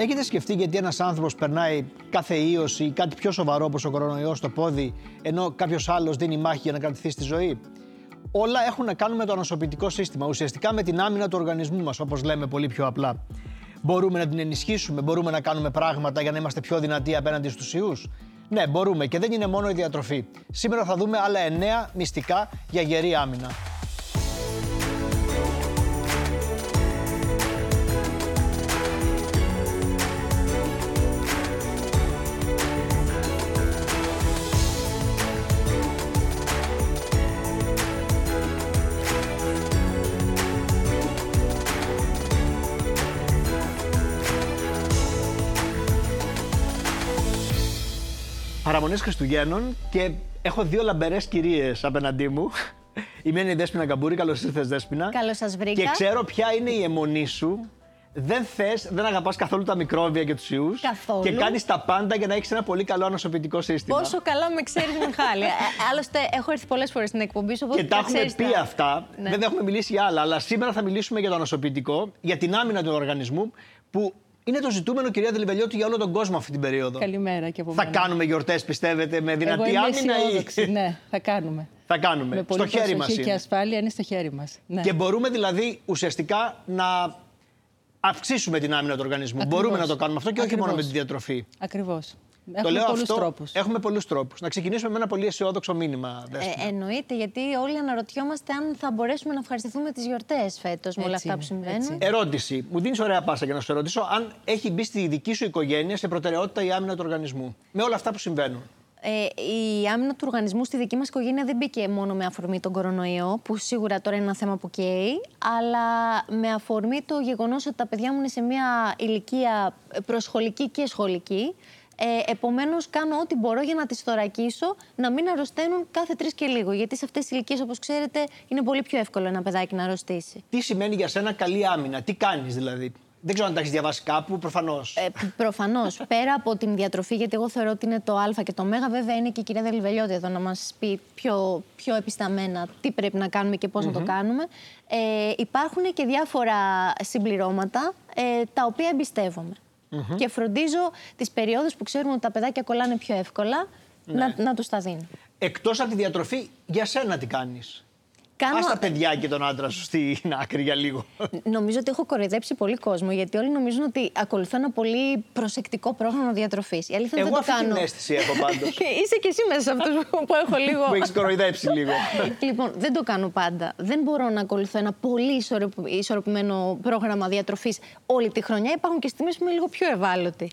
Έχετε σκεφτεί γιατί ένας άνθρωπος περνάει κάθε ίωση ή κάτι πιο σοβαρό όπως ο κορονοϊός στο πόδι, ενώ κάποιος άλλος δίνει μάχη για να κρατηθεί στη ζωή; Όλα έχουν να κάνουν με το ανοσοποιητικό σύστημα, ουσιαστικά με την άμυνα του οργανισμού μας, όπως λέμε πολύ πιο απλά. Μπορούμε να την ενισχύσουμε, μπορούμε να κάνουμε πράγματα για να είμαστε πιο δυνατοί απέναντι στους ιούς; Ναι, μπορούμε και δεν είναι μόνο η διατροφή. Σήμερα θα δούμε άλλα 9 μυστικά για γερή άμυνα. Παραμονές Χριστουγέννων και έχω δύο λαμπερές κυρίες απέναντί μου. Η μία είναι η Δέσποινα Καμπούρη. Καλώς ήρθες, Δέσποινα. Καλώς σας βρήκα. Και ξέρω ποια είναι η αιμονή σου. Δεν θες, δεν αγαπάς καθόλου τα μικρόβια και τους ιούς. Καθόλου. Και κάνεις τα πάντα για να έχεις ένα πολύ καλό ανοσοποιητικό σύστημα. Πόσο καλά με ξέρεις, Μιχάλη. Ε, άλλωστε, έχω έρθει πολλές φορές στην εκπομπή σου. Και τα έχουμε πει αυτά. Ναι. Δεν έχουμε μιλήσει για άλλα. Αλλά σήμερα θα μιλήσουμε για το ανοσοποιητικό, για την άμυνα του οργανισμού, που είναι το ζητούμενο, κυρία Δελιβελιώτη, για όλο τον κόσμο αυτή την περίοδο. Καλημέρα και από Θα κάνουμε γιορτές, πιστεύετε, με δυνατή Εγώ άμυνα ή. Ναι, θα κάνουμε. Θα κάνουμε. Με πολύ στο χέρι μας. και ασφάλεια είναι στο χέρι μας. Ναι. Και μπορούμε δηλαδή ουσιαστικά να αυξήσουμε την άμυνα του οργανισμού. Ακριβώς. Μπορούμε να το κάνουμε αυτό και Ακριβώς. όχι μόνο με τη διατροφή. Ακριβώς. Το Έχουμε λέω πολλούς αυτό. τρόπους. Έχουμε πολλούς τρόπους. Να ξεκινήσουμε με ένα πολύ αισιόδοξο μήνυμα. Ε, Δέσποινα. εννοείται, γιατί όλοι αναρωτιόμαστε αν θα μπορέσουμε να ευχαριστηθούμε τις γιορτές φέτος με όλα Έτσι αυτά που είναι, συμβαίνουν. έτσι. Ερώτηση. Μου δίνεις ωραία πάσα για να σου ερωτήσω αν έχει μπει στη δική σου οικογένεια σε προτεραιότητα η άμυνα του οργανισμού. Με όλα αυτά που συμβαίνουν. Ε, η άμυνα του οργανισμού στη δική μας οικογένεια δεν μπήκε μόνο με αφορμή τον κορονοϊό, που σίγουρα τώρα είναι ένα θέμα που καίει, αλλά με αφορμή το γεγονός ότι τα παιδιά μου είναι σε μια ηλικία προσχολική και σχολική. Ε, Επομένως, κάνω ό,τι μπορώ για να τις θωρακίσω να μην αρρωσταίνουν κάθε τρεις και λίγο. Γιατί σε αυτές τις ηλικίες, όπως ξέρετε, είναι πολύ πιο εύκολο ένα παιδάκι να αρρωστήσει. Τι σημαίνει για σένα καλή άμυνα, τι κάνεις δηλαδή; Δεν ξέρω αν τα έχεις διαβάσει κάπου, προφανώς. Ε, Προφανώς. πέρα από την διατροφή, γιατί εγώ θεωρώ ότι είναι το Α και το Μ, βέβαια είναι και η κυρία Δελβελιώτη εδώ να μας πει πιο, πιο επισταμένα τι πρέπει να κάνουμε και πώς να το κάνουμε. Ε, υπάρχουν και διάφορα συμπληρώματα ε, τα οποία εμπιστεύομαι. Και φροντίζω τις περιόδους που ξέρουμε ότι τα παιδάκια κολλάνε πιο εύκολα να, να τους τα δίνω. Εκτός από τη διατροφή, για σένα τι κάνεις; Κάνω... Ας τα παιδιά και τον άντρα σου στην άκρη για λίγο. Νομίζω ότι έχω κοροϊδέψει πολύ κόσμο, γιατί όλοι νομίζουν ότι ακολουθώ ένα πολύ προσεκτικό πρόγραμμα διατροφής. Η αλήθεια είναι Εγώ ότι δεν αυτή το κάνω. την αίσθηση έχω πάντως. Είσαι και εσύ μέσα σε αυτούς που έχω λίγο. που έχεις κοροϊδέψει λίγο. λοιπόν, δεν το κάνω πάντα. Δεν μπορώ να ακολουθώ ένα πολύ ισορροπη- ισορροπημένο πρόγραμμα διατροφής όλη τη χρονιά. Υπάρχουν και στιγμές που είμαι λίγο πιο ευάλωτη.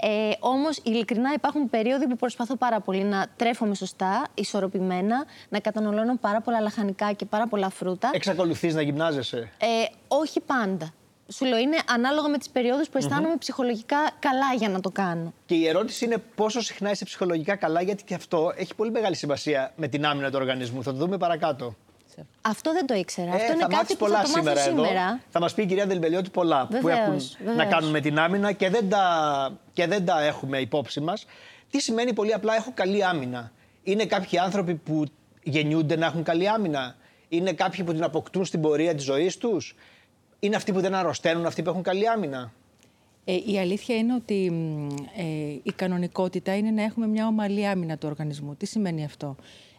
Ε, Όμως, ειλικρινά, υπάρχουν περίοδοι που προσπαθώ πάρα πολύ να τρέφομαι σωστά, ισορροπημένα, να καταναλώνω πάρα πολλά λαχανικά και πάρα πολλά φρούτα. Εξακολουθείς να γυμνάζεσαι; Ε, όχι πάντα. Σου λέω, είναι ανάλογα με τις περιόδους που αισθάνομαι ψυχολογικά καλά για να το κάνω. Και η ερώτηση είναι πόσο συχνά είσαι ψυχολογικά καλά, γιατί και αυτό έχει πολύ μεγάλη σημασία με την άμυνα του οργανισμού. Θα το δούμε παρακάτω. Αυτό δεν το ήξερα. Αυτό Ε, είναι θα κάτι μάθεις που πολλά θα το μάθω σήμερα, σήμερα. εδώ. Θα μας πει η κυρία Δελβελιώτη πολλά που Βεβαίως, έχουν βεβαίως. να κάνουν με την άμυνα και δεν τα, και δεν τα έχουμε υπόψη μας. Τι σημαίνει πολύ απλά έχω καλή άμυνα. Είναι κάποιοι άνθρωποι που γεννιούνται να έχουν καλή άμυνα; Είναι κάποιοι που την αποκτούν στην πορεία της ζωής τους; Είναι αυτοί που δεν αρρωσταίνουν, αυτοί που έχουν καλή άμυνα; Ε, η αλήθεια είναι ότι μ, ε, η κανονικότητα είναι να έχουμε μια ομαλή άμυνα του οργανισμού. Τι σημαίνει αυτό;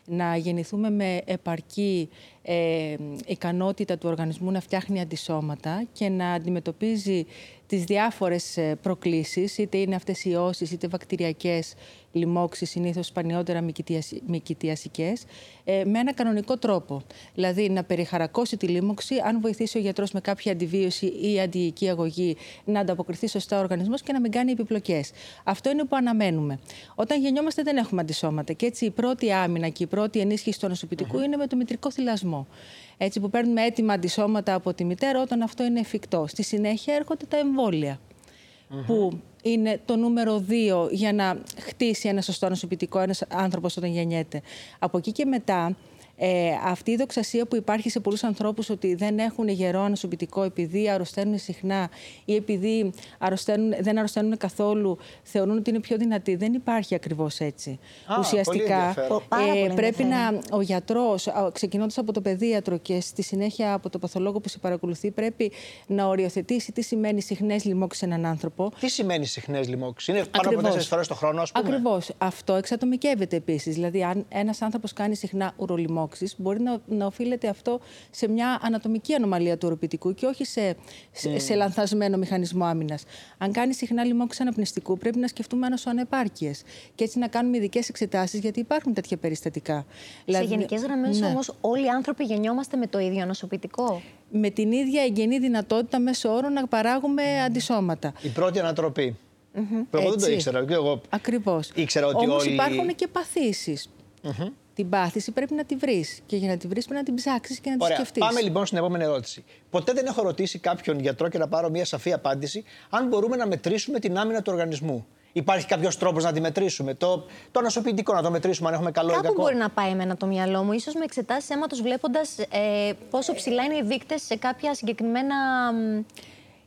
Να γεννηθούμε με επαρκή ε, ικανότητα του οργανισμού να φτιάχνει αντισώματα και να αντιμετωπίζει τις διάφορες ε, προκλήσεις, είτε είναι αυτές οι ιώσεις, είτε βακτηριακές λοιμώξεις, συνήθως σπανιότερα μυκητιασ- μυκητιασικές, ε, με ένα κανονικό τρόπο. Δηλαδή να περιχαρακώσει τη λίμωξη, αν βοηθήσει ο γιατρός με κάποια αντιβίωση ή αντιοική αγωγή, να ανταποκριθεί σωστά ο οργανισμός και να μην κάνει επιπλοκές. Αυτό είναι που αναμένουμε. Όταν γεννιόμαστε δεν έχουμε αντισώματα και έτσι η πρώτη άμυνα και η πρώτη ενίσχυση του νοσοποιητικού είναι με το μητρικό θυλασμό. Έτσι που παίρνουμε έτοιμα αντισώματα από τη μητέρα όταν αυτό είναι εφικτό. Στη συνέχεια έρχονται τα εμβόλια που είναι το νούμερο δύο για να χτίσει ένα σωστό νοσοποιητικό ένας άνθρωπος όταν γεννιέται. Από εκεί και μετά Ε, αυτή η δοξασία που υπάρχει σε πολλούς ανθρώπους ότι δεν έχουν γερό ανασωπητικό επειδή αρρωσταίνουν συχνά ή επειδή αρρωσταίνουν, δεν αρρωσταίνουν καθόλου, θεωρούν ότι είναι πιο δυνατοί. Δεν υπάρχει ακριβώς έτσι. Α, Ουσιαστικά πολύ ε, πρέπει να ο γιατρός, ξεκινώντας από το παιδίατρο και στη συνέχεια από το παθολόγο που σε παρακολουθεί, πρέπει να οριοθετήσει τι σημαίνει συχνές λοιμώξεις σε έναν άνθρωπο. Τι σημαίνει συχνές λοιμώξεις, είναι πάνω από τέσσερις φορές το χρόνο, ας πούμε. Ακριβώς. Αυτό εξατομικεύεται επίσης. Δηλαδή, αν ένας άνθρωπος κάνει συχνά ουρολιμώξεις, μπορεί να, να οφείλεται αυτό σε μια ανατομική ανομαλία του οροπητικού και όχι σε, σε, σε λανθασμένο μηχανισμό άμυνας. Αν κάνει συχνά λοιμώξη αναπνευστικού, πρέπει να σκεφτούμε ανεπάρκειε και έτσι να κάνουμε ειδικές εξετάσεις, γιατί υπάρχουν τέτοια περιστατικά. Σε δηλαδή, γενικές γραμμές ναι. όμως, όλοι οι άνθρωποι γεννιόμαστε με το ίδιο ανοσοποιητικό. Με την ίδια εγγενή δυνατότητα μέσω όρο να παράγουμε αντισώματα. Η πρώτη ανατροπή. Mm-hmm. Που εγώ δεν το ήξερα. εγώ Ακριβώς. Ήξερα ότι Όμως υπάρχουν και παθήσεις την πάθηση πρέπει να τη βρεις. Και για να τη βρεις πρέπει να την ψάξεις και να Ωραία. τη σκεφτείς. Πάμε λοιπόν στην επόμενη ερώτηση. Ποτέ δεν έχω ρωτήσει κάποιον γιατρό και να πάρω μια σαφή απάντηση αν μπορούμε να μετρήσουμε την άμυνα του οργανισμού. Υπάρχει κάποιος τρόπος να τη μετρήσουμε; Το, το ανασωπητικό να το μετρήσουμε, αν έχουμε καλό Κάπου ή κακό; μπορεί να πάει εμένα το μυαλό μου, ίσως με εξετάσεις αίματος βλέποντας ε, πόσο ψηλά είναι οι δείκτες σε κάποια συγκεκριμένα.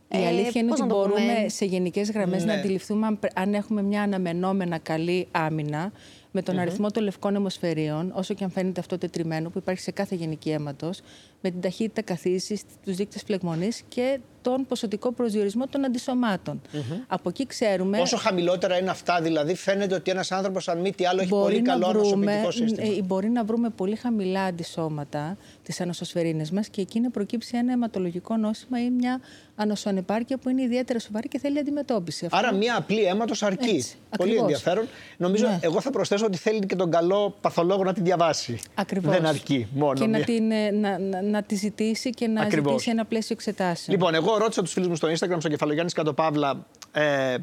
Η αλήθεια είναι ότι μπορούμε σε γενικές γραμμές ναι. να αντιληφθούμε αν, αν έχουμε μια αναμενόμενα καλή άμυνα με τον αριθμό των λευκών αιμοσφαιρίων, όσο και αν φαίνεται αυτό τετριμένο που υπάρχει σε κάθε γενική αίματος, με την ταχύτητα καθίσης, τους δείκτες φλεγμονή και τον ποσοτικό προσδιορισμό των αντισωμάτων. Από εκεί ξέρουμε. Όσο χαμηλότερα είναι αυτά, δηλαδή, φαίνεται ότι ένας άνθρωπος, αν μη τι άλλο, έχει πολύ καλό ανοσοποιητικό σύστημα. Ε, μπορεί να βρούμε πολύ χαμηλά αντισώματα τι ανοσοσφαιρίνες μας και εκεί να προκύψει ένα αιματολογικό νόσημα ή μια ανοσοανεπάρκεια που είναι ιδιαίτερα σοβαρή και θέλει αντιμετώπιση. Άρα, μια απλή αίματος αρκεί. Έτσι, πολύ ακριβώς. ενδιαφέρον. Νομίζω, ναι. εγώ θα προσθέσω ότι θέλει και τον καλό παθολόγο να τη διαβάσει. Ακριβώς. Δεν αρκεί μόνο. Και μια... να, την, ε, να, να, να τη ζητήσει και να Ακριβώς. ζητήσει ένα πλαίσιο εξετάσεων. Λοιπόν, εγώ ρώτησα τους φίλους μου στο Instagram, στο Κεφαλογιάννη Κατοπαύλα, ε,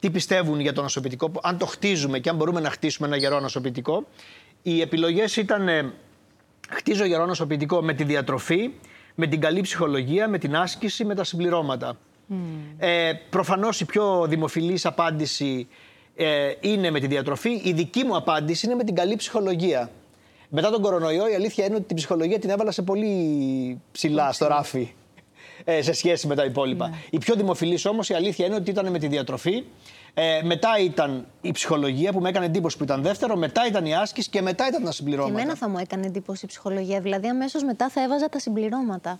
τι πιστεύουν για το νοσοποιητικό, αν το χτίζουμε και αν μπορούμε να χτίσουμε ένα γερό νοσοποιητικό. Οι επιλογές ήταν ε, χτίζω γερό νοσοποιητικό με τη διατροφή, με την καλή ψυχολογία, με την άσκηση, με τα συμπληρώματα. Mm. Ε, προφανώς η πιο δημοφιλής απάντηση ε, είναι με τη διατροφή. Η δική μου απάντηση είναι με την καλή ψυχολογία. Μετά τον κορονοϊό η αλήθεια είναι ότι την ψυχολογία την έβαλα σε πολύ ψηλά στο ράφι ε, σε σχέση με τα υπόλοιπα. Ναι. Η πιο δημοφιλής όμως η αλήθεια είναι ότι ήταν με τη διατροφή. Ε, μετά ήταν η ψυχολογία που με έκανε εντύπωση που ήταν δεύτερο, μετά ήταν η άσκηση και μετά ήταν τα Και συμπληρώματα. εμένα θα μου έκανε εντύπωση η ψυχολογία. Δηλαδή, αμέσως μετά θα έβαζα τα συμπληρώματα.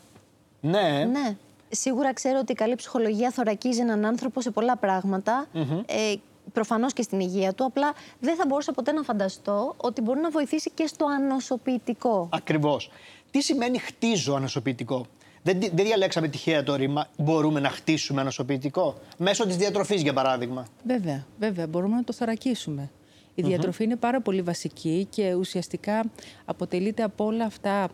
Ναι. Ναι. Σίγουρα ξέρω ότι η καλή ψυχολογία θωρακίζει έναν άνθρωπο σε πολλά πράγματα. Ε, Προφανώς και στην υγεία του. Απλά δεν θα μπορούσα ποτέ να φανταστώ ότι μπορεί να βοηθήσει και στο ανοσοποιητικό. Ακριβώς. Τι σημαίνει χτίζω ανοσοποιητικό. Δεν, δεν διαλέξαμε τυχαία το ρήμα. Μπορούμε να χτίσουμε ανοσοποιητικό. Μέσω της διατροφής, για παράδειγμα. Βέβαια, βέβαια, μπορούμε να το θωρακίσουμε. Η διατροφή είναι πάρα πολύ βασική και ουσιαστικά αποτελείται από όλα αυτά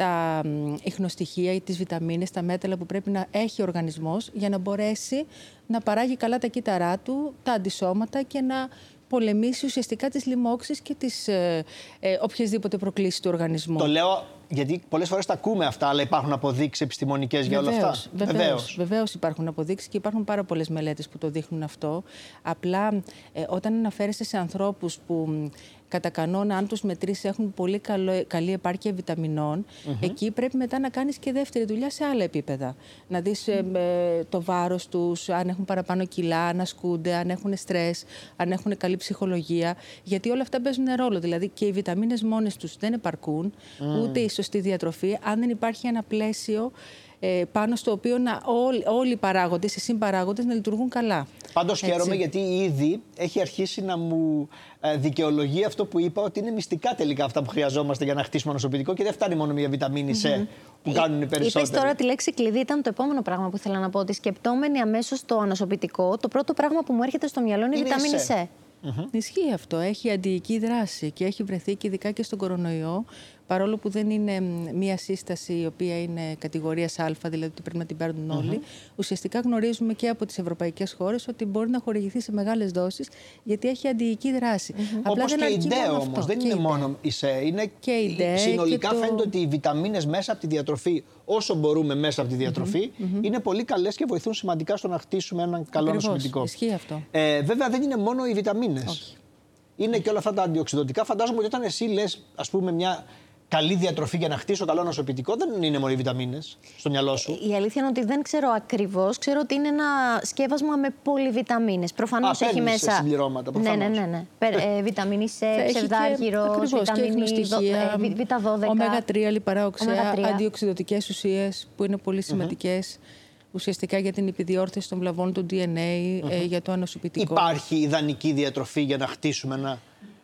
τα ιχνοστοιχεία ή τις βιταμίνες, τα μέταλλα που πρέπει να έχει ο οργανισμός για να μπορέσει να παράγει καλά τα κύτταρά του, τα αντισώματα και να πολεμήσει ουσιαστικά τις λοιμώξεις και τις ε, ε, οποιασδήποτε προκλήσεις του οργανισμού. Το λέω γιατί πολλές φορές τα ακούμε αυτά, αλλά υπάρχουν αποδείξεις επιστημονικές για όλα αυτά. Βεβαίως, βεβαίως υπάρχουν αποδείξεις και υπάρχουν πάρα πολλές μελέτες που το δείχνουν αυτό. Απλά ε, όταν αναφέρεσαι σε ανθρώπους που κατά κανόνα, αν τους μετρήσεις, έχουν πολύ καλό, καλή επάρκεια βιταμινών, εκεί πρέπει μετά να κάνεις και δεύτερη δουλειά σε άλλα επίπεδα. Να δεις ε, το βάρος τους, αν έχουν παραπάνω κιλά, αν ασκούνται, αν έχουν στρες, αν έχουν καλή ψυχολογία. Γιατί όλα αυτά παίζουν ρόλο. Δηλαδή και οι βιταμίνες μόνες τους δεν επαρκούν, ούτε η σωστή διατροφή, αν δεν υπάρχει ένα πλαίσιο ε, πάνω στο οποίο να, όλοι, όλοι οι παράγοντες, οι συμπαράγοντες να λειτουργούν καλά. Πάντως χαίρομαι γιατί ήδη έχει αρχίσει να μου ε, δικαιολογεί αυτό που είπα ότι είναι μυστικά τελικά αυτά που χρειαζόμαστε για να χτίσουμε νοσοποιητικό και δεν φτάνει μόνο μια βιταμίνη C που κάνουν οι περισσότεροι. Είπες τώρα τη λέξη κλειδί, ήταν το επόμενο πράγμα που ήθελα να πω. Ότι σκεπτόμενοι αμέσως το ανοσοποιητικό, το πρώτο πράγμα που μου έρχεται στο μυαλό είναι η Είναι η βιταμίνη C. C. Mm-hmm. Ισχύει αυτό. Έχει αντιοική δράση και έχει βρεθεί και ειδικά και στον κορονοϊό. Παρόλο που δεν είναι μία σύσταση η οποία είναι κατηγορίας Α, δηλαδή ότι πρέπει να την παίρνουν όλοι, ουσιαστικά γνωρίζουμε και από τις ευρωπαϊκές χώρες ότι μπορεί να χορηγηθεί σε μεγάλες δόσεις γιατί έχει αντιοική δράση. Όπως δεν και η αρκεί ΔΕ μόνο όμως. αυτό. Δεν Και είναι η μόνο η ΣΕ. Είναι Και η ΔΕ συνολικά και το- φαίνεται ότι οι βιταμίνες μέσα από τη διατροφή, όσο μπορούμε μέσα από τη διατροφή, είναι πολύ καλές και βοηθούν σημαντικά στο να χτίσουμε έναν καλό Ακριβώς. νοσοποιητικό. Ισχύει αυτό. Ε, βέβαια δεν είναι μόνο οι βιταμίνες. Είναι και όλα αυτά τα αντιοξυδοτικά. Φαντάζομαι ότι όταν εσύ λες, ας πούμε, μια καλή διατροφή για να χτίσω καλό νοσοποιητικό δεν είναι μόνο οι βιταμίνες στο μυαλό σου. Η αλήθεια είναι ότι δεν ξέρω ακριβώς. Ξέρω ότι είναι ένα σκεύασμα με πολυβιταμίνες. Προφανώς έχει παίρνεις μέσα. συμπληρώματα, ναι, ναι, προφανώς. ναι. ναι. Πε- ε, βιταμίνη C, Θα έχει και- ψευδάργυρο, ακριβώς, και βιταμίνη ίχνοστοιχεία, δο- ε, β- Β12. Ωμέγα 3, λιπαρά οξέα, Ωμέγα 3. αντιοξυδοτικές ουσίες που είναι πολύ σημαντικές ουσιαστικά για την επιδιόρθωση των βλαβών του DNA, ε, για το ανοσοποιητικό. Υπάρχει ιδανική διατροφή για να χτίσουμε ένα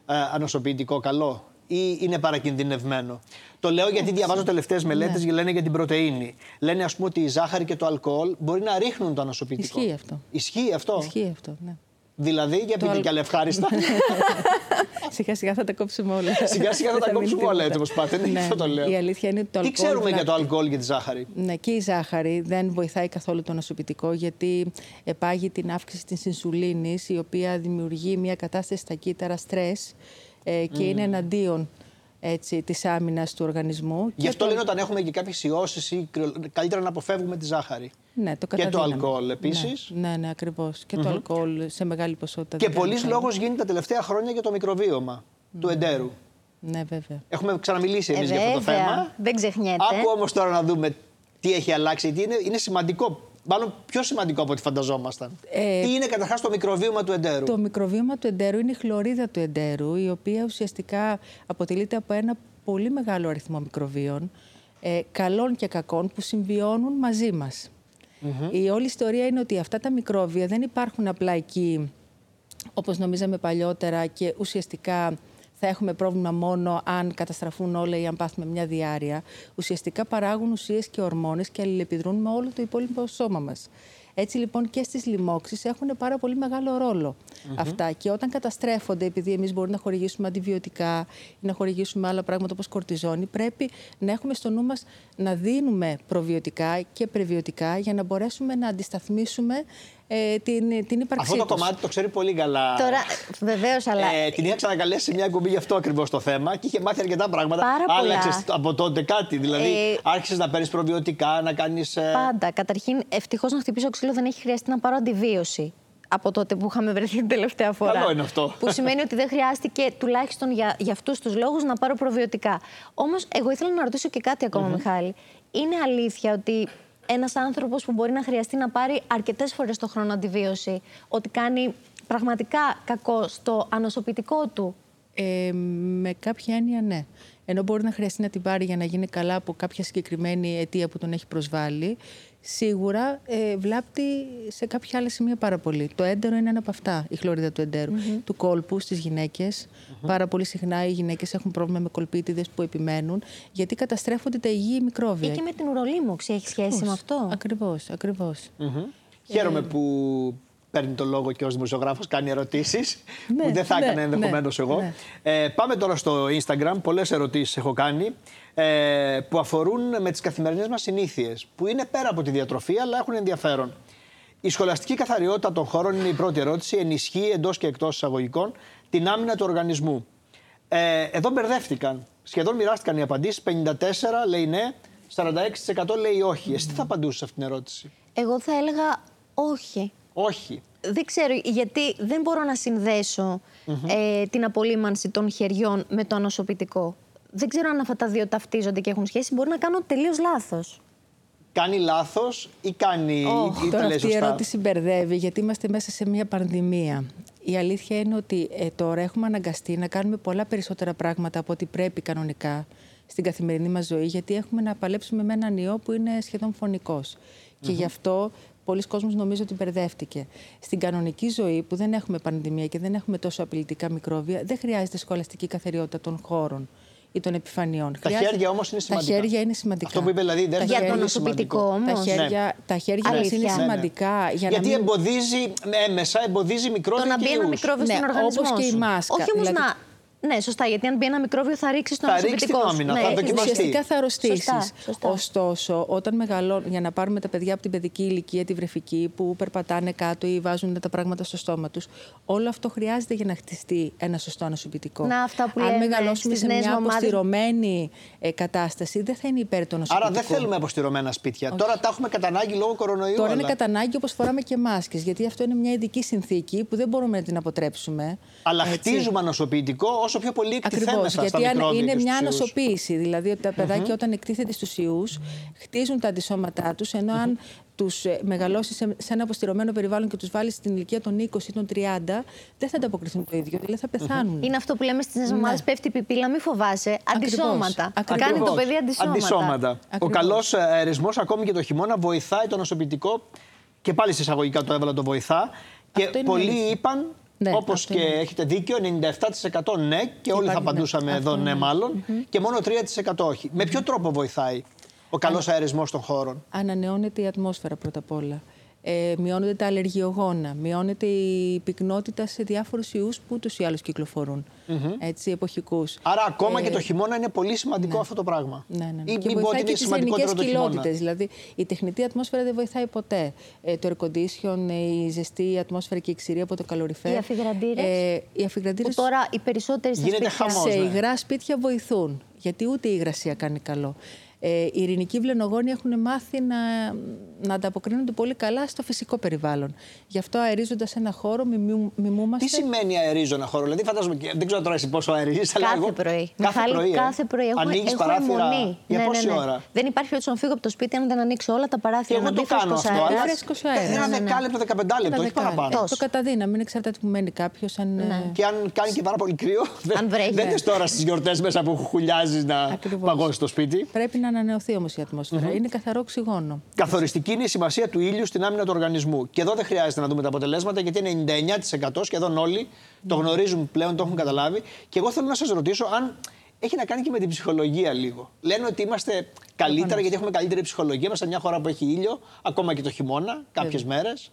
ε, ανοσοποιητικό καλό; Ή είναι παρακινδυνευμένο. Το λέω γιατί διαβάζω τελευταίες μελέτες και λένε για την πρωτενη. Λένε, ας πούμε, ότι η ζάχαρη και το αλκοόλ μπορεί να ρίχνουν το ανοσοποιητικό. Ισχύει αυτό. Ισχύει αυτό; Ισχύει αυτό, ναι. Δηλαδή, για πείτε αλ- κι άλλα ευχάριστα. σιγά σιγά θα τα κόψουμε όλα. Σιγά σιγά θα Δεν τα μείνει κόψουμε όλα τίποτα. έτσι όπως πάτε. Ναι, Ναι, αυτό το λέω. Η αλήθεια είναι ότι το Τι αλκοόλ ξέρουμε για το βλάπτει. αλκοόλ και τη ζάχαρη; Ναι, και η ζάχαρη δεν βοηθάει καθόλου το νοσοποιητικό γιατί επάγει την αύξηση της ινσουλίνης η οποία δημιουργεί μια κατάσταση στα κύτταρα στρες ε, και είναι εναντίον έτσι, της άμυνας του οργανισμού. Γι' Και αυτό το- λένε όταν έχουμε και κάποιες ιώσεις ή κρυο- καλύτερα να αποφεύγουμε τη ζάχαρη. ναι, το και το καταδύναμε. αλκοόλ επίσης. Ναι, ναι, ναι ακριβώς. Και το αλκοόλ σε μεγάλη ποσότητα. Και δεν κάνει πολλής καλό. λόγος γίνεται τα τελευταία χρόνια για το μικροβίωμα του εντέρου. Ναι, βέβαια. Έχουμε ξαναμιλήσει εμείς Ε, για αυτό το βέβαια. θέμα. Δεν ξεχνιέται. Άκου όμως τώρα να δούμε τι έχει αλλάξει. Τι είναι, είναι σημαντικό. Μάλλον πιο σημαντικό από ό,τι φανταζόμασταν. Ε, τι είναι καταρχάς το μικροβίωμα του εντέρου; Το μικροβίωμα του εντέρου είναι η χλωρίδα του εντέρου, η οποία ουσιαστικά αποτελείται από ένα πολύ μεγάλο αριθμό μικροβίων, ε, καλών και κακών, που συμβιώνουν μαζί μας. Η όλη ιστορία είναι ότι αυτά τα μικρόβια δεν υπάρχουν απλά εκεί, όπως νομίζαμε παλιότερα, και ουσιαστικά θα έχουμε πρόβλημα μόνο αν καταστραφούν όλα ή αν πάθουμε μια διάρρεια. Ουσιαστικά παράγουν ουσίες και ορμόνες και αλληλεπιδρούν με όλο το υπόλοιπο σώμα μας. Έτσι λοιπόν και στις λοιμώξεις έχουν πάρα πολύ μεγάλο ρόλο αυτά. Και όταν καταστρέφονται, επειδή εμείς μπορούμε να χορηγήσουμε αντιβιωτικά ή να χορηγήσουμε άλλα πράγματα όπως κορτιζόνη, πρέπει να έχουμε στο νου μας να δίνουμε προβιωτικά και πρεβιωτικά για να μπορέσουμε να αντισταθμίσουμε ε, την, την ύπαρξή Αυτό το τους. κομμάτι το ξέρει πολύ καλά. Τώρα, βεβαίως, αλλά. Ε, την είχα ξανακαλέσει σε μια εκπομπή γι' αυτό ακριβώς το θέμα και είχε μάθει αρκετά πράγματα. Πάρα πολλά. Άλλαξες από τότε κάτι. Δηλαδή, Ε, άρχισες να παίρνεις προβιωτικά, να κάνεις. Πάντα. Καταρχήν, ευτυχώς να χτυπήσω ξύλο δεν έχει χρειαστεί να πάρω αντιβίωση από τότε που είχαμε βρεθεί την τελευταία φορά. Καλό είναι αυτό. Που σημαίνει ότι δεν χρειάστηκε τουλάχιστον για, για αυτούς τους λόγους να πάρω προβιωτικά. Όμως, εγώ ήθελα να ρωτήσω και κάτι ακόμα, Μιχάλη. Είναι αλήθεια ότι ένας άνθρωπος που μπορεί να χρειαστεί να πάρει αρκετές φορές το χρόνο αντιβίωση, ότι κάνει πραγματικά κακό στο ανοσοποιητικό του; Ε, με κάποια έννοια ναι. Ενώ μπορεί να χρειαστεί να την πάρει για να γίνει καλά από κάποια συγκεκριμένη αιτία που τον έχει προσβάλει, σίγουρα ε, βλάπτει σε κάποια άλλα σημεία πάρα πολύ. Το έντερο είναι ένα από αυτά, η χλωρίδα του εντερου Του κόλπου στις γυναικες Πάρα πολύ συχνά οι γυναίκες έχουν πρόβλημα με κολπίτιδες που επιμένουν, γιατί καταστρέφονται τα υγιή μικρόβια. Ή και με την ουρολίμωξη έχει σχέση με αυτό; Ακριβώς, ακριβώς. Χαίρομαι Ε. που παίρνει το λόγο και ως δημοσιογράφος, κάνει ερωτήσεις. Ναι, που δεν θα ναι, έκανα ενδεχομένως ναι, εγώ. ναι. Ε, πάμε τώρα στο Instagram. Πολλές ερωτήσεις έχω κάνει ε, που αφορούν με τις καθημερινές μας συνήθειες. Που είναι πέρα από τη διατροφή, αλλά έχουν ενδιαφέρον. Η σχολαστική καθαριότητα των χώρων είναι η πρώτη ερώτηση. Ενισχύει εντός και εκτός εισαγωγικών την άμυνα του οργανισμού. Ε, εδώ μπερδεύτηκαν. Σχεδόν μοιράστηκαν οι απαντήσεις. 54 λέει ναι, 46% λέει όχι. Εσύ τι θα απαντούσες σε αυτήν την ερώτηση; Εγώ θα έλεγα όχι. Όχι. Δεν ξέρω, γιατί δεν μπορώ να συνδεσω ε, την απολύμανση των χεριών με το ανοσοποιητικό. Δεν ξέρω αν αυτά τα δύο ταυτίζονται και έχουν σχέση. Μπορεί να κάνω τελείως λάθος. κάνει λάθος ή κάνει. Οχ, ή τα Τώρα λέει αυτή η σωστά; ερώτηση μπερδεύει γιατί είμαστε μέσα σε μια πανδημία. Η αλήθεια είναι ότι ε, τώρα έχουμε αναγκαστεί να κάνουμε πολλά περισσότερα πράγματα από ό,τι πρέπει κανονικά στην καθημερινή μας ζωή γιατί έχουμε να παλέψουμε με έναν ιό που είναι σχεδόν φωνικός. Και γι' αυτό πολλοί κόσμος νομίζω ότι μπερδεύτηκε. Στην κανονική ζωή που δεν έχουμε πανδημία και δεν έχουμε τόσο απειλητικά μικρόβια δεν χρειάζεται σχολαστική καθαριότητα των χώρων ή των επιφανειών. Τα Χρειάζεται- χέρια όμως είναι σημαντικά. Τα χέρια είναι σημαντικά. Αυτό που είπε δηλαδή δεν Για είναι το πολύ νοσοποιητικό σημαντικό. όμως. Τα χέρια, τα χέρια μας Αλήθεια. είναι Ναι, ναι. σημαντικά για Γιατί να μην... εμποδίζει έμεσα, εμποδίζει μικρόβια Το να και μπει ένα ιούς. μικρόβιο Ναι, στον οργανισμό. όπως και η σου. μάσκα. Όχι όμως Δηλαδή- να. Ναι, σωστά, γιατί αν μπει ένα μικρόβιο θα ρίξει το Θα ρίξει ανοσοποιητικό. την σου. άμυνα, Ναι, θα έχεις δοκιμαστεί. δίκιο. Ουσιαστικά θα αρρωστήσεις. Σωστά, σωστά. Ωστόσο, όταν μεγαλώνουν, για να πάρουμε τα παιδιά από την παιδική ηλικία, τη βρεφική, που περπατάνε κάτω ή βάζουν τα πράγματα στο στόμα τους, όλο αυτό χρειάζεται για να χτιστεί ένα σωστό ανοσοποιητικό. Να, αυτά που Αν λέμε μεγαλώσουμε στις σε νέες μια μαμάδες. αποστηρωμένη ε, κατάσταση, δεν θα είναι υπέρ του Άρα ανοσοποιητικού. δεν θέλουμε αποστηρωμένα σπίτια. Τώρα τα έχουμε κατά ανάγκη λόγω κορονοϊού. Τώρα είναι αλλά... κατά ανάγκη όπως φοράμε και μάσκες, γιατί αυτό είναι μια ειδική συνθήκη που δεν μπορούμε να την αποτρέψουμε. Αλλά Έτσι. χτίζουμε ανοσοποιητικό όσο τόσο πιο πολύ Ακριβώς, εκτιθέμεθα γιατί στα αν- μικρόβια είναι και μια στους ιούς. ανοσοποίηση. Δηλαδή ότι τα παιδάκια όταν εκτίθεται στους ιούς χτίζουν τα αντισώματά τους, ενώ αν τους ε, μεγαλώσει σε, σε ένα αποστηρωμένο περιβάλλον και τους βάλεις στην ηλικία των 20 ή των 30, δεν θα ανταποκριθούν το ίδιο, δηλαδή θα πεθάνουν. Είναι αυτό που λέμε στις νέες ομάδες: Πέφτει η πιπίλα, μη φοβάσαι. Ακριβώς. Αντισώματα. Ακριβώς. Κάνει το παιδί αντισώματα. Αντισώματα. Ο Ακριβώς. καλός αερισμός ακόμη και το χειμώνα βοηθάει το νοσοποιητικό και πάλι σε εισαγωγικά το έβαλα το βοηθά. Και Αυτό είναι πολλοί αλήθεια. είπαν, Ναι, όπως αυτό και είναι. έχετε δίκιο, 97% ναι και όλοι θα Υπάρχει, ναι. απαντούσαμε Αυτό εδώ ναι, είναι. μάλλον, και μόνο 3% όχι. Με ποιο τρόπο βοηθάει ο καλός αερισμός των χώρων; Ανανεώνεται η ατμόσφαιρα πρώτα απ' όλα. Ε, μειώνονται τα αλλεργιογόνα, μειώνεται η πυκνότητα σε διάφορους ιούς που ούτως ή άλλως κυκλοφορούν, έτσι, εποχικούς. Άρα, ακόμα Ε, και το χειμώνα είναι πολύ σημαντικό αυτό το πράγμα. Ναι, ναι, ναι. Ή και μην πω βοηθάει ότι και είναι τις γενικέ σημαντικότερο το χειμώνα. κοιλότητες. Δηλαδή, η τεχνητή ατμόσφαιρα δεν βοηθάει ποτέ. Ε, το air condition, η ζεστή ατμόσφαιρα και η ξηρή από το καλοριφέρ. Οι αφιγραντήρες. Ε, οι αφιγραντήρες Που τώρα οι περισσότεροι στα Γίνεται σπίτια. χαμός. σε ναι. υγρά σπίτια βοηθούν. Γιατί ούτε η υγρασία κάνει καλό. Ε, οι ειρηνικοί βλενογόνοι έχουν μάθει να, να ανταποκρίνονται πολύ καλά στο φυσικό περιβάλλον. Γι' αυτό αερίζοντας ένα χώρο μιμού, μιμούμαστε. Τι σημαίνει αερίζω ένα χώρο, δηλαδή φαντάζομαι και δεν ξέρω τώρα εσύ πόσο αερίζει, αλλά Κάθε εγώ. πρωί. Κάθε Μιχάλη, πρωί. ε. κάθε πρωί. Έχω, Ανοίγεις έχω παράθυρα. αιμονή. Για Ναι, ναι, πόση ναι. ώρα; Δεν υπάρχει περίπτωση να φύγω από το σπίτι αν δεν ανοίξω όλα τα Και παράθυρα. εγώ να το μπει κάνω φρέσκος αυτό. αέρας. Αλλά Φρέσκος αέρας. ένα Ναι, ναι, ναι. δεκάλεπτο, δεκαπεντάλεπτο, όχι παραπάνω. Το καταδύναμη, είναι εξαρτάται που μένει κάποιος. Αν, Ναι. ε, Και αν κάνει και πάρα πολύ κρύο, δεν- βρέχει. δεν είναι τώρα στις γιορτές μέσα που χουλιάζεις να Ακριβώς. παγώσεις το σπίτι. Πρέπει να ανανεωθεί όμως η ατμοσφαιρα Είναι καθαρό οξυγόνο. Καθοριστική είναι η σημασία του ήλιου στην άμυνα του οργανισμού. Και εδώ δεν χρειάζεται να δούμε τα αποτελέσματα, γιατί είναι 99% σχεδόν όλοι το γνωρίζουν πλέον, το έχουν καταλάβει. Και εγώ θέλω να σας ρωτήσω αν έχει να κάνει και με την ψυχολογία λίγο. Λένε ότι είμαστε καλύτερα γιατί έχουμε καλύτερη ψυχολογία. Είμαστε σε μια χώρα που έχει ήλιο, ακόμα και το χειμώνα, κάποιες μέρες.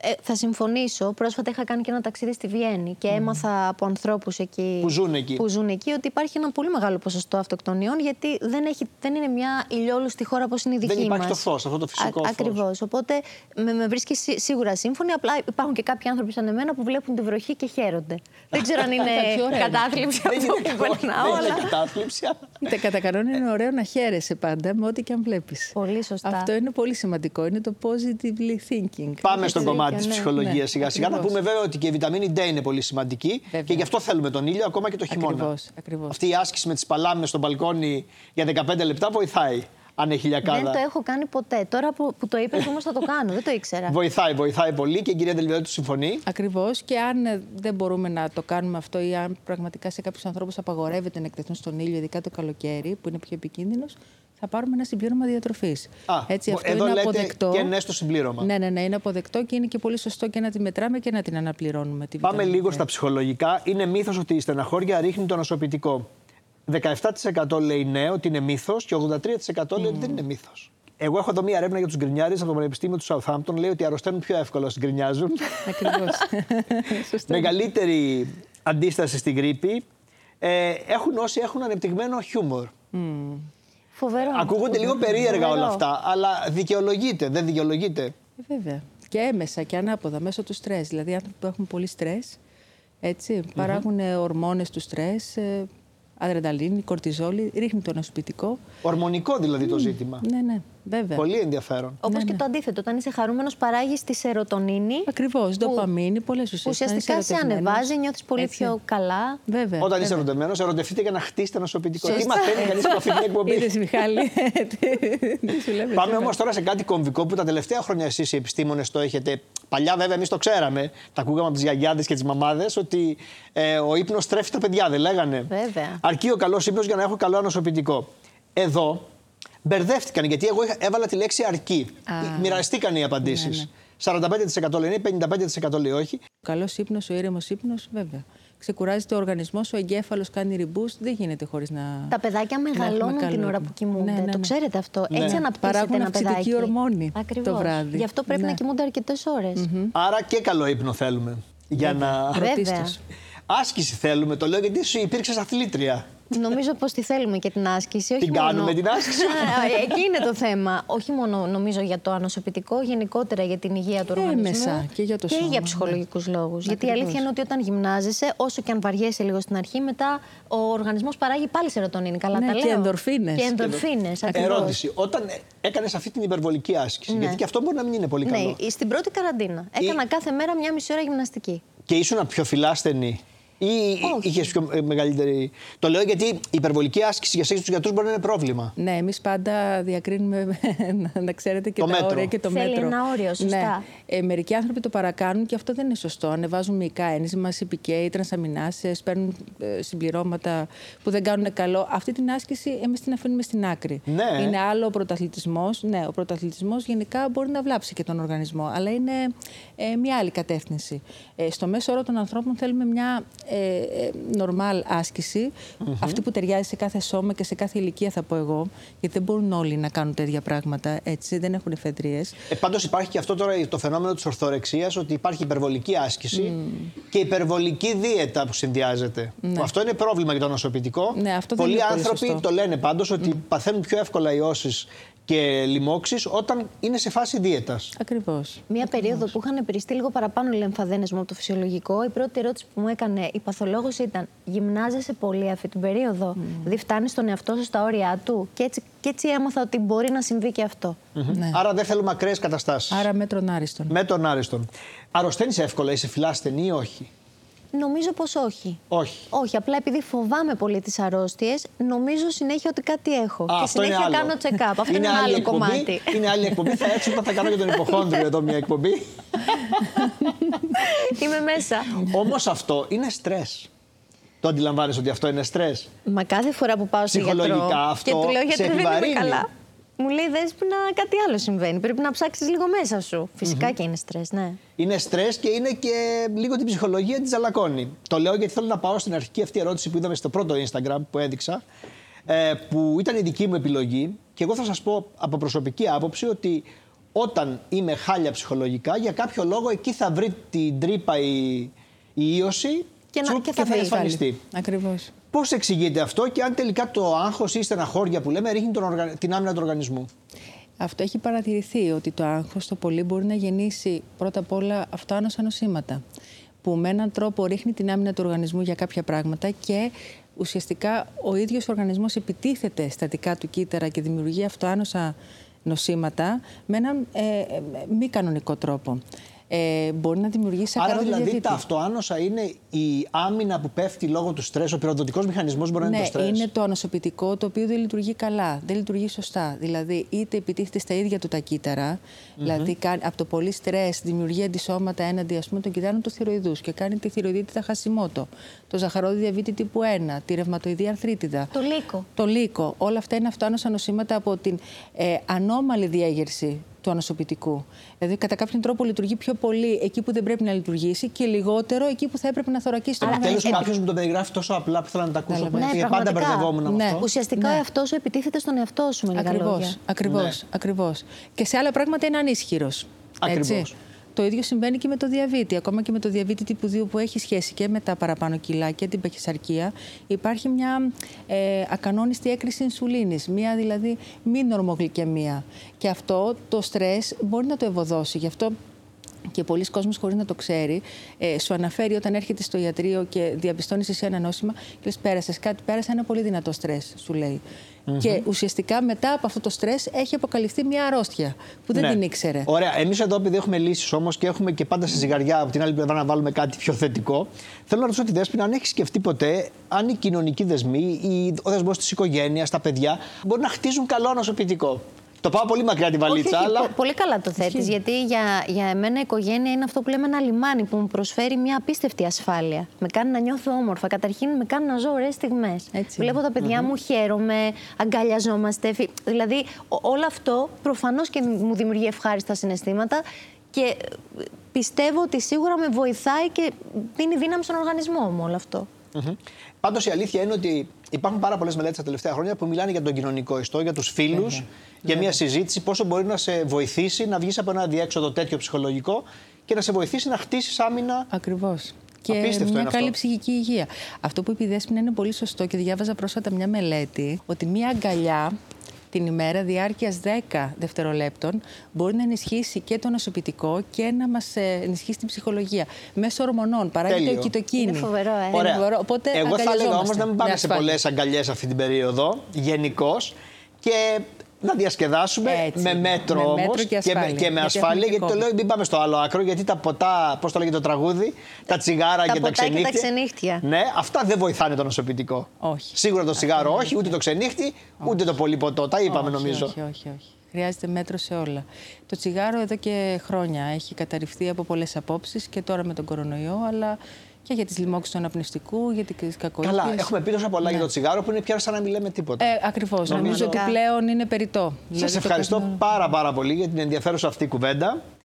Ε, θα συμφωνήσω. Πρόσφατα είχα κάνει και ένα ταξίδι στη Βιέννη και έμαθα από ανθρώπους εκεί Που ζουν εκεί. που ζουν εκεί ότι υπάρχει ένα πολύ μεγάλο ποσοστό αυτοκτονιών γιατί δεν, έχει, δεν είναι μια ηλιόλουστη χώρα όπως είναι η δική Δεν μας. υπάρχει το φως, αυτό το φυσικό φως. Ακριβώς. Οπότε με, με βρίσκει σί- σίγουρα σύμφωνη. Απλά υπάρχουν και κάποιοι άνθρωποι σαν εμένα που βλέπουν τη βροχή και χαίρονται. δεν ξέρω αν είναι Εντάξει, ωραία είναι. κατάθλιψη Δεν αυτό είναι που κακό, περνάω. δεν είναι αλλά- κατάθλιψη. αλλά- Είτε κατά κανόνα είναι ωραίο να χαίρεσαι πάντα με ό,τι και αν βλέπεις. Πολύ σωστά. Αυτό είναι πολύ σημαντικό. Είναι το positively thinking. Πάμε στο Έτσι, κομμάτι και της ναι. ψυχολογίας Ναι, σιγά σιγά. Θα ακριβώς. πούμε βέβαια ότι και η βιταμίνη D είναι πολύ σημαντική Βέβαια. και γι' αυτό θέλουμε τον ήλιο ακόμα και το χειμώνα. Ακριβώς, ακριβώς. Αυτή η άσκηση με τις παλάμες στο μπαλκόνι για 15 λεπτά βοηθάει. Αν έχει λιακάδα. Δεν το έχω κάνει ποτέ. Τώρα που, που το είπες, όμως θα το κάνω. Δεν το ήξερα. Βοηθάει, βοηθάει πολύ και η κυρία Δελβιώτη συμφωνεί. Ακριβώς. Και αν ε, δεν μπορούμε να το κάνουμε αυτό ή αν πραγματικά σε κάποιους ανθρώπους απαγορεύεται να εκτεθούν στον ήλιο, ειδικά το καλοκαίρι, που είναι πιο επικίνδυνος, θα πάρουμε ένα συμπλήρωμα διατροφής. Α, Έτσι, αυτό εδώ είναι λέτε αποδεκτό. και ναι στο συμπλήρωμα. Ναι, ναι, ναι, είναι αποδεκτό και είναι και πολύ σωστό και να τη μετράμε και να την αναπληρώνουμε. Τη Πάμε βιταμίνη λίγο D. στα ψυχολογικά. Είναι μύθος ότι η στεναχώρια ρίχνει το νοσοποιητικό. 17% λέει ναι, ότι είναι μύθος και 83% λέει ότι δεν είναι μύθος. Εγώ έχω εδώ μία έρευνα για τους γκρινιάρες από το Πανεπιστήμιο του Southampton. Λέει ότι αρρωσταίνουν πιο εύκολα όσοι γκρινιάζουν. Ακριβώς. Σωστό. Μεγαλύτερη αντίσταση στην γρήπη. Ε, έχουν όσοι έχουν ανεπτυγμένο χιούμορ. Φοβερό. Ακούγονται λίγο περίεργα όλα Φοβερό. αυτά, αλλά δικαιολογείται, δεν δικαιολογείται. Ε, Βέβαια. Και έμεσα και ανάποδα μέσω του στρες. Δηλαδή, άνθρωποι που έχουν πολύ στρες, έτσι, παράγουν ε, ορμόνες του στρες, ε, αδρενταλίνη, κορτιζόλη, ρίχνει το νοσοποιητικό. Ορμονικό δηλαδή το ζήτημα. Ναι, ναι, βέβαια. Πολύ ενδιαφέρον. Όπως Ναι, και ναι. το αντίθετο. Όταν είσαι χαρούμενος, παράγεις τη σερωτονίνη. Ακριβώς. Ντοπαμίνη, πολλές ουσίες. Που ουσιαστικά σε ανεβάζει, νιώθεις πολύ πιο καλά. Βέβαια. Όταν είσαι βέβαια. ερωτευμένος, ερωτευτείτε για να χτίσετε νοσοποιητικό. Τι Σωστά. μαθαίνει κανείς από αυτή την εκπομπή; Είδες, Μιχάλη. Τι σου λέμε. Πάμε σήμερα. όμως τώρα σε κάτι κομβικό που τα τελευταία χρόνια εσείς οι επιστήμονες το έχετε. Παλιά, βέβαια, εμείς το ξέραμε. Τα ακούγαμε από τις γιαγιάδες και τις μαμάδες ότι ε, ο ύπνος τρέφει τα παιδιά, δεν λέγανε. Βέβαια. Αρκεί ο καλός ύπνος για να έχω καλό ανοσοποιητικό. Εδώ μπερδεύτηκαν γιατί εγώ είχα- έβαλα τη λέξη αρκεί. Α. Μοιραστήκαν οι απαντήσεις. Ναι, ναι. 45% λένε, 55% λέει όχι. Ο καλός ύπνος, ο ήρεμος ύπνος, βέβαια. Ξεκουράζεται ο οργανισμός, ο εγκέφαλος κάνει reboot. Δεν γίνεται χωρίς να. Τα παιδάκια να μεγαλώνουν έχουμε την καλό ώρα ύπνο. που κοιμούνται. Ναι, ναι, Το ναι. ξέρετε αυτό. Ναι. Έτσι αναπτύσσεται Παράγουν ένα αυξητική παιδάκι. ορμόνη το Ακριβώς. βράδυ. Γι' αυτό πρέπει Ναι. να κοιμούνται αρκετές ώρες. Άρα και καλό ύπνο θέλουμε. Για να. Βέβαια. Πρωτίστως. Άσκηση θέλουμε, το λέω γιατί σου υπήρξες αθλήτρια. Νομίζω πως τη θέλουμε και την άσκηση. Όχι Την μόνο... κάνουμε την άσκηση. Α, Εκεί είναι το θέμα. Όχι μόνο νομίζω για το ανοσοποιητικό, γενικότερα για την υγεία του Και οργανισμού. έμεσα και για το σώμα, για ναι. ψυχολογικούς λόγους. Γιατί η Ακριβώς. αλήθεια είναι ότι όταν γυμνάζεσαι, όσο και αν βαριέσαι λίγο στην αρχή, μετά ο οργανισμός παράγει πάλι σερωτονίνη. Καλά Ναι, τα και λέω. ενδορφίνες. Και ενδορφίνες. Ερώτηση. Όταν έκανες αυτή την υπερβολική άσκηση, Ναι. γιατί και αυτό μπορεί να μην είναι πολύ καλό. Ναι, στην πρώτη καραντίνα. Έκανα κάθε μέρα μια μισή ώρα γυμναστική. Και ήσουν πιο φιλάστενη. Ή είχες πιο ε, μεγαλύτερη. Το λέω γιατί η υπερβολική άσκηση για εσά τους γιατρούς μπορεί να είναι πρόβλημα. Ναι, εμείς πάντα διακρίνουμε, να ξέρετε, και Το τα μέτρο. όρια και το Θέλει μέτρο. ένα όριο, σωστά. Ναι. Ε, μερικοί άνθρωποι το παρακάνουν και αυτό δεν είναι σωστό. Ανεβάζουν μυϊκά ένζημα, CPK, τρανσαμινάσε, παίρνουν ε, συμπληρώματα που δεν κάνουν καλό. Αυτή την άσκηση εμείς την αφήνουμε στην άκρη. Ναι. Είναι άλλο ο πρωταθλητισμός. Ναι, ο πρωταθλητισμός γενικά μπορεί να βλάψει και τον οργανισμό, αλλά είναι ε, μια άλλη κατεύθυνση. Ε, στο μέσο όρο των ανθρώπων θέλουμε μια ε, ε, normal ασκηση αυτή που ταιριάζει σε κάθε σώμα και σε κάθε ηλικία, θα πω εγώ, γιατί δεν μπορούν όλοι να κάνουν τέτοια πράγματα έτσι, δεν έχουν εφεδρείες. Ε, Πάντως υπάρχει και αυτό τώρα το φαινόμενο της ορθορεξίας, ότι υπάρχει υπερβολική άσκηση και υπερβολική δίαιτα που συνδυάζεται. Που Αυτό είναι πρόβλημα για το νοσοποιητικό. Ναι, αυτό δεν Πολλοί είναι πολύ άνθρωποι σωστό. το λένε πάντως ότι παθαίνουν πιο εύκολα ιώσεις και λοιμώξεις όταν είναι σε φάση δίαιτας. Ακριβώς. Μία περίοδο που είχαν περιστεί λίγο παραπάνω λεμφαδένες μου από το φυσιολογικό, η πρώτη ερώτηση που μου έκανε η παθολόγος ήταν «Γυμνάζεσαι πολύ αυτή την περίοδο, δηλαδή φτάνεις στον εαυτό σου στα όρια του» και έτσι, και έτσι έμαθα ότι μπορεί να συμβεί και αυτό. Ναι. Άρα δεν θέλουμε ακραίες καταστάσεις. Άρα μέτρον άριστον. Με τον Άριστον. Αρρωσταίνεις εύκολα, είσαι φυλάσθενη ή όχι; Νομίζω πως όχι. Όχι. Όχι, απλά επειδή φοβάμαι πολύ τις αρρώστιες, νομίζω συνέχεια ότι κάτι έχω. Α, και αυτό είναι συνέχεια άλλο. κάνω check-up. Αυτό είναι, άλλη άλλο εκπομπή. κομμάτι. Είναι άλλη εκπομπή. θα έρθει όταν θα κάνω για τον υποχόνδριο εδώ μια εκπομπή. Είμαι μέσα. Όμως αυτό είναι στρες. Το αντιλαμβάνεσαι ότι αυτό είναι στρες. Μα κάθε φορά που πάω σε γιατρό Ψυχολογικά αυτό και του λέω σε γιατί δεν είμαι επιβαρύνει. καλά. Μου λέει δέσποινα κάτι άλλο συμβαίνει. Πρέπει να ψάξεις λίγο μέσα σου. Φυσικά και είναι στρες, ναι. Είναι στρες και είναι και λίγο την ψυχολογία τη ζαλακώνει. Το λέω γιατί θέλω να πάω στην αρχική αυτή ερώτηση που είδαμε στο πρώτο Instagram που έδειξα, ε, που ήταν η δική μου επιλογή. Και εγώ θα σας πω από προσωπική άποψη ότι όταν είμαι χάλια ψυχολογικά, για κάποιο λόγο εκεί θα βρει την τρύπα η, η ίωση Και να- τσουπ, και θα βγει. εμφανιστεί. Ακριβώς. Πώς εξηγείται αυτό και αν τελικά το άγχος ή η στεναχώρια που λέμε ρίχνει τον οργα- την άμυνα του οργανισμού; Αυτό έχει παρατηρηθεί ότι το άγχος το πολύ μπορεί να γεννήσει πρώτα απ' όλα αυτοάνωσα νοσήματα που με έναν τρόπο ρίχνει την άμυνα του οργανισμού για κάποια πράγματα και ουσιαστικά ο ίδιος ο οργανισμός επιτίθεται στα δικά του κύτταρα και δημιουργεί αυτοάνωσα νοσήματα με έναν ε, ε, μη κανονικό τρόπο. Ε, μπορεί να δημιουργήσει Άρα ακαρότο δηλαδή διαβήτη. τα αυτοάνωσα είναι η άμυνα που πέφτει λόγω του στρες, ο πυροδοτικός μηχανισμός μπορεί να είναι Ναι, το στρες. είναι το ανοσοποιητικό το οποίο δεν λειτουργεί καλά, δεν λειτουργεί σωστά. Δηλαδή, είτε επιτίθεται στα ίδια του τα κύτταρα, δηλαδή κάνει- από το πολύ στρες δημιουργεί αντισώματα έναντι ας πούμε, των κυτάρων του θηροειδούς και κάνει τη θηροειδίτιδα χασιμότο, το ζαχαρόδι διαβήτη τύπου 1, τη ρευματοειδή αρθρίτιδα. Το λύκο. Το λύκο. Όλα αυτά είναι αυτοάνωσα νοσήματα από την ε, ανώμαλη διέγερση του ανοσοποιητικού. Δηλαδή, κατά κάποιον τρόπο λειτουργεί πιο πολύ εκεί που δεν πρέπει να λειτουργήσει και λιγότερο εκεί που θα έπρεπε να θωρακίσει τον Άρα τέλος οργανισμό. κάποιος μου το περιγράφει τόσο απλά που θέλω να τα ακούσω. Ναι, που ναι, γιατί πάντα πραγματικά. μπερδευόμουν με Ναι. αυτό. Ουσιαστικά Ναι. ο εαυτός σου επιτίθεται στον εαυτό σου με λίγα Ακριβώς, λόγια. ακριβώς, Ναι. ακριβώς. Και σε άλλα πράγματα είναι ανίσχυρος. Ακριβώς. Έτσι. Το ίδιο συμβαίνει και με το διαβήτη. Ακόμα και με το διαβήτη τύπου 2 που έχει σχέση και με τα παραπάνω κιλά και την παχυσαρκία, υπάρχει μια ε, ακανόνιστη έκρηση ινσουλίνης, μια δηλαδή μη νορμογλυκαιμία. Και αυτό το στρες μπορεί να το ευωδώσει. Γι' αυτό και πολλοί κόσμοι χωρίς να το ξέρει, ε, σου αναφέρει όταν έρχεται στο ιατρείο και διαπιστώνεις εσύ ένα νόσημα και λες: Πέρασες κάτι, πέρασε ένα πολύ δυνατό στρες, σου λέει. Και ουσιαστικά μετά από αυτό το στρες έχει αποκαλυφθεί μια αρρώστια που δεν Ναι. την ήξερε. Ωραία. Εμείς εδώ, επειδή έχουμε λύσεις όμως και έχουμε και πάντα στη ζυγαριά από την άλλη πλευρά να βάλουμε κάτι πιο θετικό, θέλω να ρωτήσω τη Δέσποινα αν έχεις σκεφτεί ποτέ αν οι κοινωνικοί δεσμοί, ή ο δεσμός της οικογένειας, τα παιδιά, μπορεί να χτίζουν καλό νοσοποιητικό. Το πάω πολύ μακριά τη βαλίτσα, όχι, όχι, αλλά. πο- πολύ καλά το θέτεις. Γιατί για, για εμένα η οικογένεια είναι αυτό που λέμε ένα λιμάνι που μου προσφέρει μια απίστευτη ασφάλεια. Με κάνει να νιώθω όμορφα. Καταρχήν με κάνει να ζω ωραίες στιγμές. Έτσι Βλέπω τα παιδιά μου, χαίρομαι, αγκαλιαζόμαστε. φι- Δηλαδή, ο- όλο αυτό προφανώς και μου δημιουργεί ευχάριστα συναισθήματα και ε, πιστεύω ότι σίγουρα με βοηθάει και δίνει δύναμη στον οργανισμό μου όλο αυτό. Μμμ. Πάντως η αλήθεια είναι ότι υπάρχουν πάρα πολλές μελέτες τα τελευταία χρόνια που μιλάνε για τον κοινωνικό ιστό, για τους φίλους, για μια συζήτηση πόσο μπορεί να σε βοηθήσει να βγεις από ένα διέξοδο τέτοιο ψυχολογικό και να σε βοηθήσει να χτίσεις άμυνα. Ακριβώς. Και Απίστευτο μια είναι καλή αυτό. ψυχική υγεία. Αυτό που είπε η Δέσποινα είναι πολύ σωστό και διάβαζα πρόσφατα μια μελέτη ότι μια αγκαλιά την ημέρα διάρκειας 10 δευτερολέπτων μπορεί να ενισχύσει και το νοσοποιητικό και να μας ε, ενισχύσει την ψυχολογία. Μέσω ορμονών, παράγεται Τέλειο. ο κοιτοκίνη. Είναι φοβερό, ε. Είναι φοβερό. Οπότε Εγώ θα έλεγα όμως αγκαλιαζόμαστε να μην με πάμε σε ασφάλεια. πολλές αγκαλιές αυτή την περίοδο, γενικώς. Και να διασκεδάσουμε Έτσι, με μέτρο με όμως μέτρο και και, με, ασφάλεια. και με Γιατί ασφάλεια. έχουμε και Γιατί το COVID. λέω, μην πάμε στο άλλο άκρο, γιατί τα ποτά, πώς το λέγεται το τραγούδι, τα τσιγάρα Τα και τα ποτά και τα ξενύχτια. ξενύχτια. Ναι, αυτά δεν βοηθάνε το νοσοποιητικό. Όχι. Σίγουρα το τσιγάρο όχι, ούτε το ξενύχτη, ούτε το πολύ ποτό. Τα είπαμε όχι, νομίζω. Όχι, όχι, όχι. Χρειάζεται μέτρο σε όλα. Το τσιγάρο εδώ και χρόνια έχει καταρριφθεί από πολλές απόψεις και τώρα με τον κορονοϊό, αλλά και για τις λοιμώξεις του αναπνευστικού, για τις κακοήθειε. Καλά, έχουμε πει τόσα πολλά για το τσιγάρο που είναι πια σαν να μην λέμε τίποτα. Ε, Ακριβώς. Νομίζω Νομίζω- ότι πλέον είναι περιττό. Σας Δηλαδή, το ευχαριστώ κόσμο- πάρα πάρα πολύ για την ενδιαφέρουσα αυτή κουβέντα.